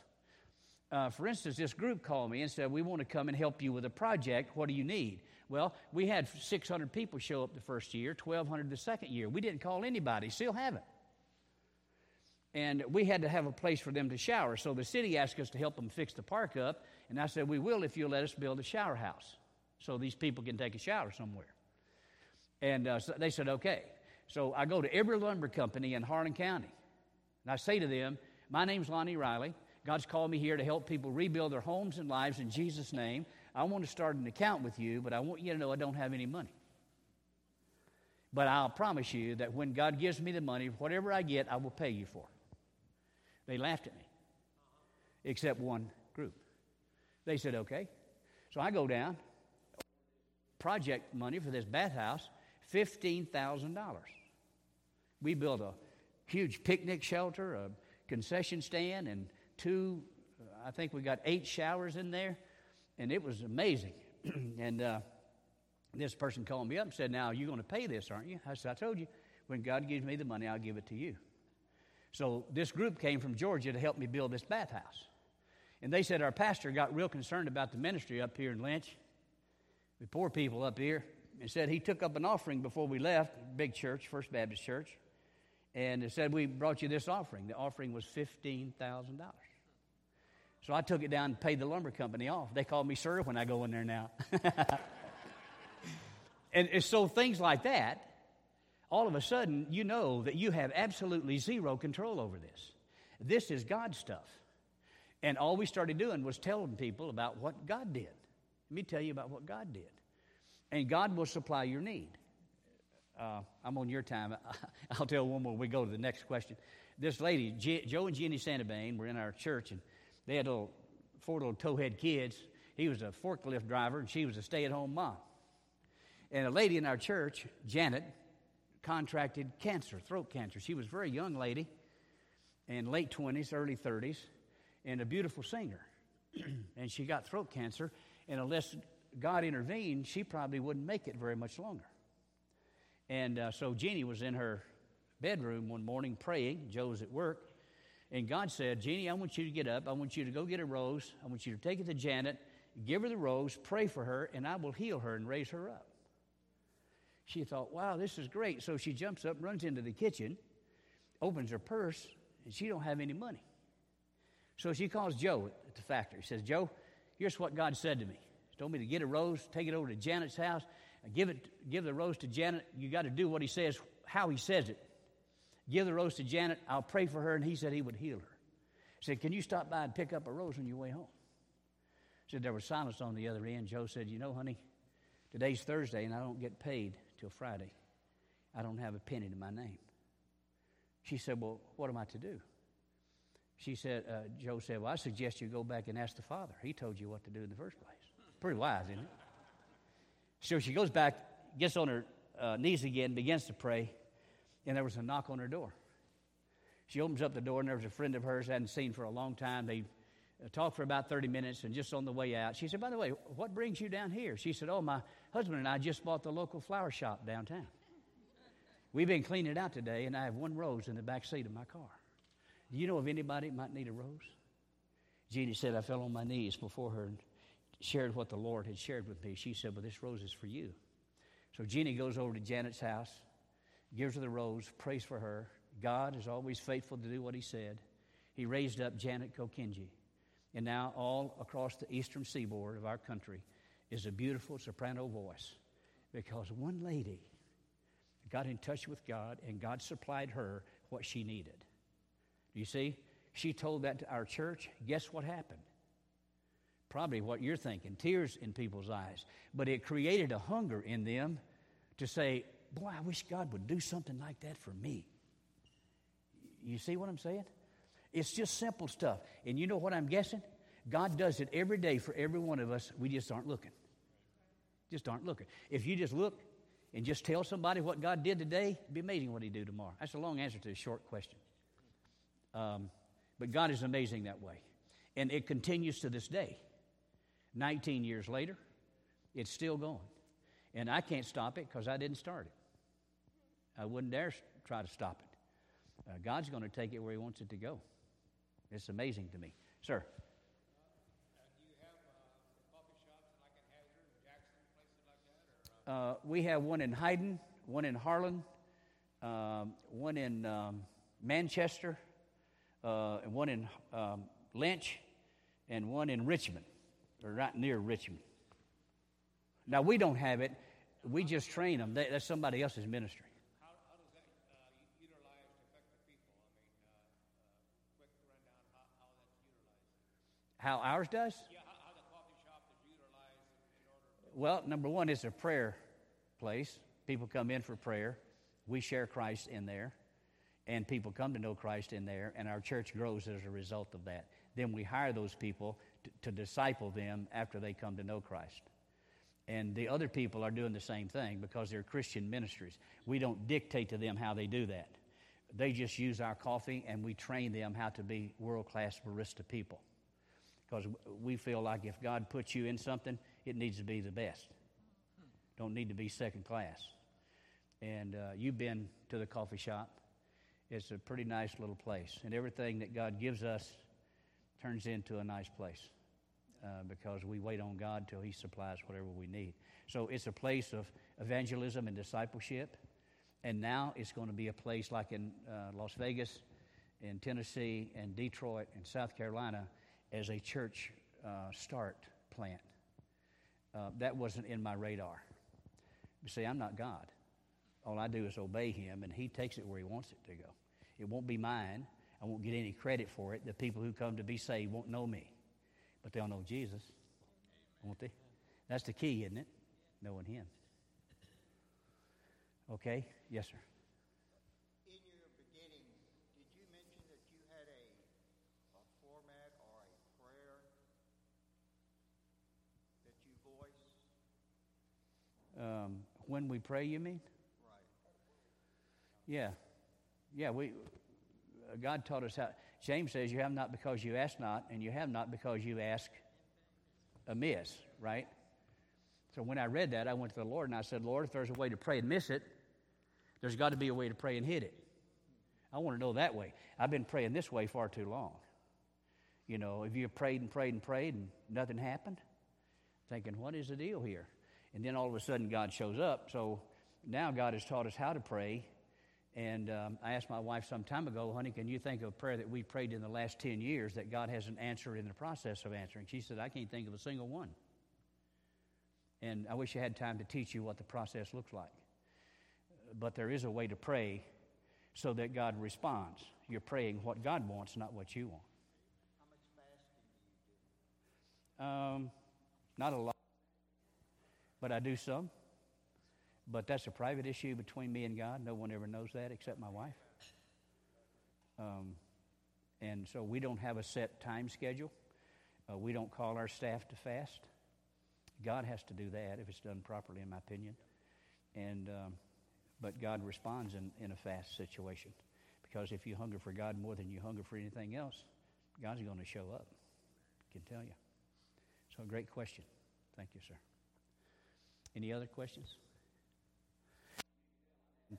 Uh, for instance, this group called me and said, We want to come and help you with a project. What do you need? Well, we had 600 people show up the first year, 1,200 the second year. We didn't call anybody, still haven't. And we had to have a place for them to shower. So the city asked us to help them fix the park up. And I said, We will if you'll let us build a shower house so these people can take a shower somewhere. And uh, so they said, okay. So I go to every lumber company in Harlan County, and I say to them, My name's Lonnie Riley. God's called me here to help people rebuild their homes and lives in Jesus' name. I want to start an account with you, but I want you to know I don't have any money. But I'll promise you that when God gives me the money, whatever I get, I will pay you for. They laughed at me, except one group. They said, okay. So I go down, project money for this bathhouse, $15,000. We built a huge picnic shelter, a concession stand, and two, I think we got eight showers in there, and it was amazing. and uh, this person called me up and said, Now, you're going to pay this, aren't you? I said, I told you, when God gives me the money, I'll give it to you. So this group came from Georgia to help me build this bathhouse. And they said our pastor got real concerned about the ministry up here in Lynch, the poor people up here, and said he took up an offering before we left, big church, First Baptist Church, and it said we brought you this offering. The offering was $15,000. So I took it down and paid the lumber company off. They call me sir when I go in there now. and so things like that, all of a sudden you know that you have absolutely zero control over this. This is God's stuff. And all we started doing was telling people about what God did. Let me tell you about what God did. And God will supply your need. Uh, I'm on your time. I'll tell one more. We go to the next question. This lady, Joe and Jenny Santabane, were in our church, and they had little, four little towhead kids. He was a forklift driver, and she was a stay at home mom. And a lady in our church, Janet, contracted cancer, throat cancer. She was a very young lady, in late 20s, early 30s, and a beautiful singer. and she got throat cancer, and unless God intervened, she probably wouldn't make it very much longer. And uh, so Jeannie was in her bedroom one morning praying. Joe was at work. And God said, Jeannie, I want you to get up. I want you to go get a rose. I want you to take it to Janet, give her the rose, pray for her, and I will heal her and raise her up. She thought, wow, this is great. So she jumps up, runs into the kitchen, opens her purse, and she don't have any money. So she calls Joe at the factory. She Says, Joe, here's what God said to me. He told me to get a rose, take it over to Janet's house, give it, give the rose to Janet. You got to do what he says, how he says it. Give the rose to Janet. I'll pray for her, and he said he would heal her. He said, Can you stop by and pick up a rose on your way home? He Said there was silence on the other end. Joe said, You know, honey, today's Thursday, and I don't get paid till Friday. I don't have a penny to my name. She said, Well, what am I to do? She said, uh, Joe said, Well, I suggest you go back and ask the Father. He told you what to do in the first place. Pretty wise, isn't it? So she goes back, gets on her uh, knees again, begins to pray, and there was a knock on her door. She opens up the door, and there was a friend of hers I hadn't seen for a long time. They uh, talked for about 30 minutes, and just on the way out, she said, By the way, what brings you down here? She said, Oh, my husband and I just bought the local flower shop downtown. We've been cleaning it out today, and I have one rose in the back seat of my car. Do you know of anybody that might need a rose? Jeannie said, I fell on my knees before her and shared what the Lord had shared with me. She said, Well, this rose is for you. So Jeannie goes over to Janet's house, gives her the rose, prays for her. God is always faithful to do what he said. He raised up Janet Kokinji. And now, all across the eastern seaboard of our country is a beautiful soprano voice because one lady got in touch with God and God supplied her what she needed. You see, she told that to our church. Guess what happened? Probably what you're thinking tears in people's eyes. But it created a hunger in them to say, Boy, I wish God would do something like that for me. You see what I'm saying? It's just simple stuff. And you know what I'm guessing? God does it every day for every one of us. We just aren't looking. Just aren't looking. If you just look and just tell somebody what God did today, it'd be amazing what He'd do tomorrow. That's a long answer to a short question. Um, but God is amazing that way. And it continues to this day. 19 years later, it's still going. And I can't stop it because I didn't start it. I wouldn't dare try to stop it. Uh, God's going to take it where He wants it to go. It's amazing to me. Sir. Uh, we have one in Hyden, one in Harlan, um, one in um, Manchester, uh, and one in um, Lynch, and one in Richmond or right near Richmond. Now, we don't have it. We just train them. They, that's somebody else's ministry. How, how does that uh, utilize to affect the people? I mean, uh, uh, quick rundown how, how that's utilized. How ours does? Yeah, how, how the coffee shop is utilized Well, number one, it's a prayer place. People come in for prayer. We share Christ in there, and people come to know Christ in there, and our church grows as a result of that. Then we hire those people to, to disciple them after they come to know Christ. And the other people are doing the same thing because they're Christian ministries. We don't dictate to them how they do that. They just use our coffee and we train them how to be world class barista people. Because we feel like if God puts you in something, it needs to be the best. Don't need to be second class. And uh, you've been to the coffee shop. It's a pretty nice little place. And everything that God gives us turns into a nice place uh, because we wait on God till He supplies whatever we need. So it's a place of evangelism and discipleship. And now it's going to be a place like in uh, Las Vegas, in Tennessee, and Detroit, and South Carolina as a church uh, start plant. Uh, that wasn't in my radar. You see, I'm not God. All I do is obey Him, and He takes it where He wants it to go. It won't be mine. I won't get any credit for it. The people who come to be saved won't know me, but they'll know Jesus, won't they? That's the key, isn't it? Knowing Him. Okay? Yes, sir. In your beginning, did you mention that you had a, a format or a prayer that you voice? Um, when we pray, you mean? Yeah. Yeah, we, God taught us how. James says, You have not because you ask not, and you have not because you ask amiss, right? So when I read that, I went to the Lord and I said, Lord, if there's a way to pray and miss it, there's got to be a way to pray and hit it. I want to know that way. I've been praying this way far too long. You know, if you prayed and prayed and prayed and nothing happened, thinking, what is the deal here? And then all of a sudden God shows up. So now God has taught us how to pray. And um, I asked my wife some time ago, honey, can you think of a prayer that we prayed in the last 10 years that God hasn't answered in the process of answering? She said, I can't think of a single one. And I wish I had time to teach you what the process looks like. But there is a way to pray so that God responds. You're praying what God wants, not what you want. How much fasting do you do? Um, not a lot, but I do some. But that's a private issue between me and God. No one ever knows that except my wife. Um, and so we don't have a set time schedule. Uh, we don't call our staff to fast. God has to do that if it's done properly, in my opinion. And um, but God responds in, in a fast situation because if you hunger for God more than you hunger for anything else, God's going to show up. I can tell you. So, a great question. Thank you, sir. Any other questions?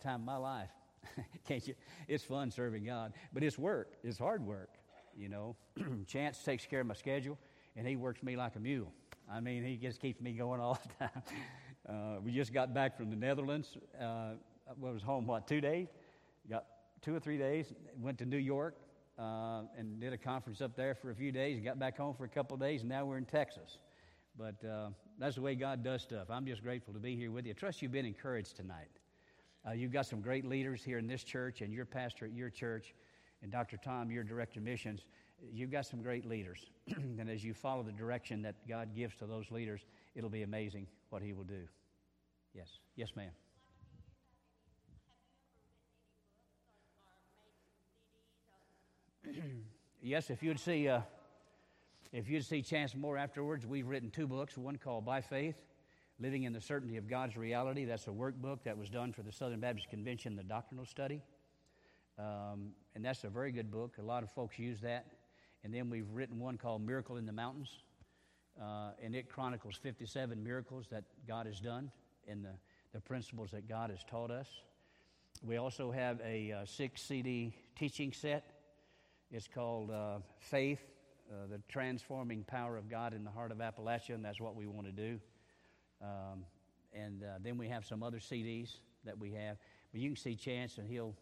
Time of my life, can't you? It's fun serving God, but it's work. It's hard work. You know, Chance takes care of my schedule, and he works me like a mule. I mean, he just keeps me going all the time. Uh, we just got back from the Netherlands. Uh, I was home, what, two days? Got two or three days. Went to New York uh, and did a conference up there for a few days. Got back home for a couple of days, and now we're in Texas. But uh, that's the way God does stuff. I'm just grateful to be here with you. I trust you've been encouraged tonight. Uh, you've got some great leaders here in this church, and your pastor at your church, and Dr. Tom, your director of missions. You've got some great leaders. and as you follow the direction that God gives to those leaders, it'll be amazing what He will do. Yes. Yes, ma'am. yes, if you'd see, uh, if you'd see Chance Moore afterwards, we've written two books. One called By Faith, Living in the Certainty of God's Reality. That's a workbook that was done for the Southern Baptist Convention, the doctrinal study. Um, and that's a very good book. A lot of folks use that. And then we've written one called Miracle in the Mountains. Uh, and it chronicles 57 miracles that God has done and the, the principles that God has taught us. We also have a uh, six CD teaching set. It's called uh, Faith, uh, the Transforming Power of God in the Heart of Appalachia, and that's what we want to do. Um, and uh, then we have some other CDs that we have. But you can see Chance, and he'll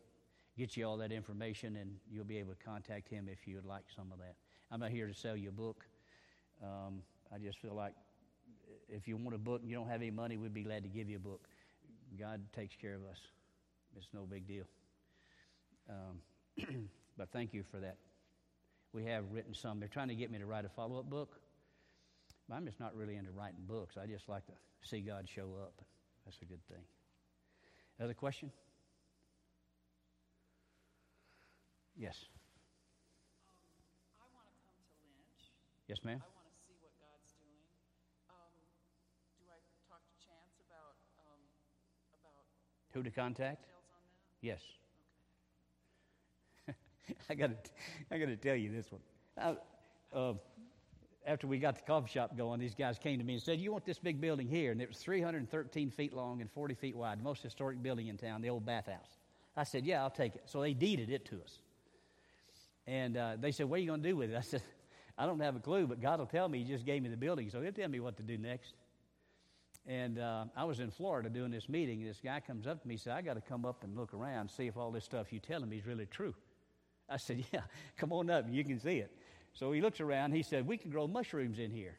get you all that information, and you'll be able to contact him if you would like some of that. I'm not here to sell you a book. Um, I just feel like if you want a book and you don't have any money, we'd be glad to give you a book. God takes care of us. It's no big deal. Um, but thank you for that. We have written some. They're trying to get me to write a follow up book. But I'm just not really into writing books. I just like to see God show up. That's a good thing. Other question? Yes. I want to come to Lynch. Yes, ma'am. I want to see what God's doing. Um, do I talk to Chance about um, about Who to contact? details on that? Yes. I got to, I got to tell you this one. I, uh, after we got the coffee shop going, these guys came to me and said, "You want this big building here?" And it was 313 feet long and 40 feet wide, the most historic building in town, the old bathhouse. I said, "Yeah, I'll take it." So they deeded it to us, and uh, they said, "What are you going to do with it?" I said, "I don't have a clue, but God will tell me. He just gave me the building, so He'll tell me what to do next." And uh, I was in Florida doing this meeting, and this guy comes up to me and said, I got to come up and look around, see if all this stuff you're telling me is really true. I said, Yeah, come on up, you can see it. So he looks around, he said, We can grow mushrooms in here.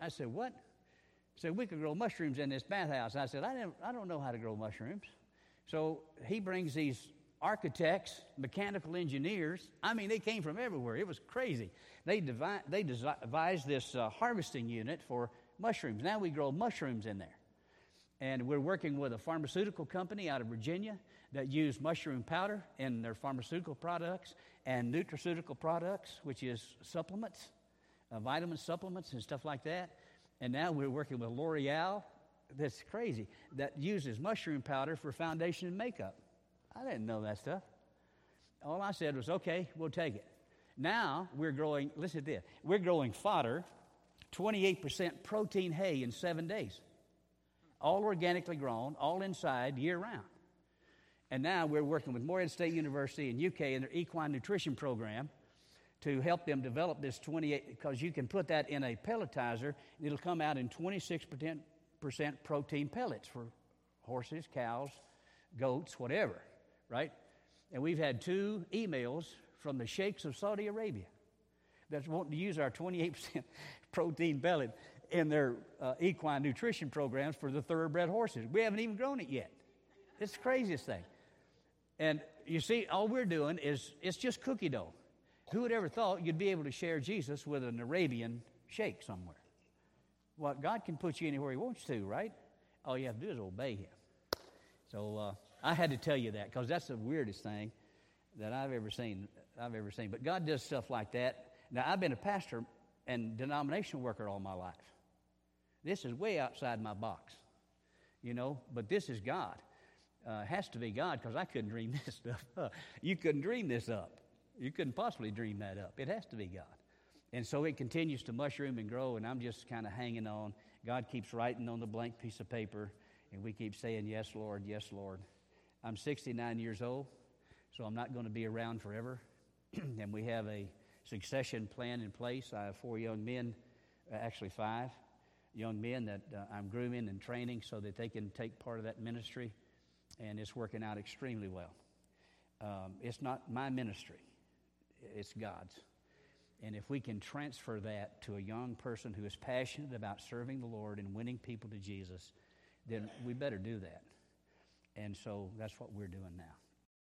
I said, What? He said, We can grow mushrooms in this bathhouse. I said, I, never, I don't know how to grow mushrooms. So he brings these architects, mechanical engineers. I mean, they came from everywhere. It was crazy. They, devi- they devised this uh, harvesting unit for mushrooms. Now we grow mushrooms in there. And we're working with a pharmaceutical company out of Virginia that use mushroom powder in their pharmaceutical products and nutraceutical products, which is supplements, uh, vitamin supplements, and stuff like that. And now we're working with L'Oreal, that's crazy, that uses mushroom powder for foundation and makeup. I didn't know that stuff. All I said was, okay, we'll take it. Now we're growing, listen to this, we're growing fodder, 28% protein hay in seven days. All organically grown, all inside, year round. And now we're working with Morehead State University in UK in their equine nutrition program to help them develop this 28, because you can put that in a pelletizer, and it'll come out in 26% protein pellets for horses, cows, goats, whatever, right? And we've had two emails from the sheikhs of Saudi Arabia that's wanting to use our 28% protein pellet in their uh, equine nutrition programs for the thoroughbred horses. We haven't even grown it yet. It's the craziest thing. And you see, all we're doing is it's just cookie dough. Who would ever thought you'd be able to share Jesus with an Arabian sheikh somewhere? Well, God can put you anywhere He wants to, right? All you have to do is obey Him. So uh, I had to tell you that because that's the weirdest thing that I've ever seen. I've ever seen. But God does stuff like that. Now I've been a pastor and denominational worker all my life. This is way outside my box, you know. But this is God. Uh, has to be God because I couldn't dream this stuff up. You couldn't dream this up. You couldn't possibly dream that up. It has to be God. And so it continues to mushroom and grow, and I'm just kind of hanging on. God keeps writing on the blank piece of paper, and we keep saying, Yes, Lord, yes, Lord. I'm 69 years old, so I'm not going to be around forever. and we have a succession plan in place. I have four young men, uh, actually five young men that uh, I'm grooming and training so that they can take part of that ministry, and it's working out extremely well. Um, it's not my ministry, it's God's. And if we can transfer that to a young person who is passionate about serving the Lord and winning people to Jesus, then we better do that. And so that's what we're doing now.